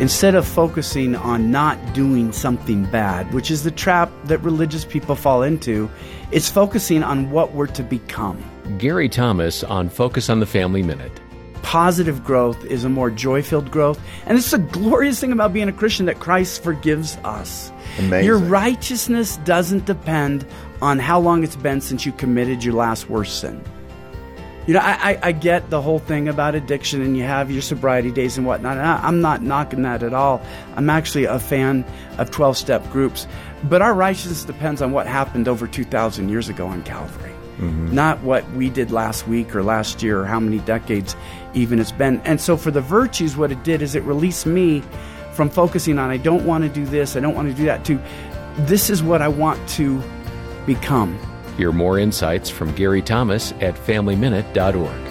instead of focusing on not doing something bad, which is the trap that religious people fall into, it's focusing on what we're to become. Gary Thomas on Focus on the Family Minute. Positive growth is a more joy filled growth. And it's a glorious thing about being a Christian that Christ forgives us. Amazing. Your righteousness doesn't depend on how long it's been since you committed your last worst sin. You know, I, I, I get the whole thing about addiction and you have your sobriety days and whatnot. And I, I'm not knocking that at all. I'm actually a fan of 12 step groups. But our righteousness depends on what happened over 2,000 years ago on Calvary, mm-hmm. not what we did last week or last year or how many decades even it's been. And so for the virtues, what it did is it released me from focusing on, I don't want to do this, I don't want to do that, to this is what I want to become. Hear more insights from Gary Thomas at FamilyMinute.org.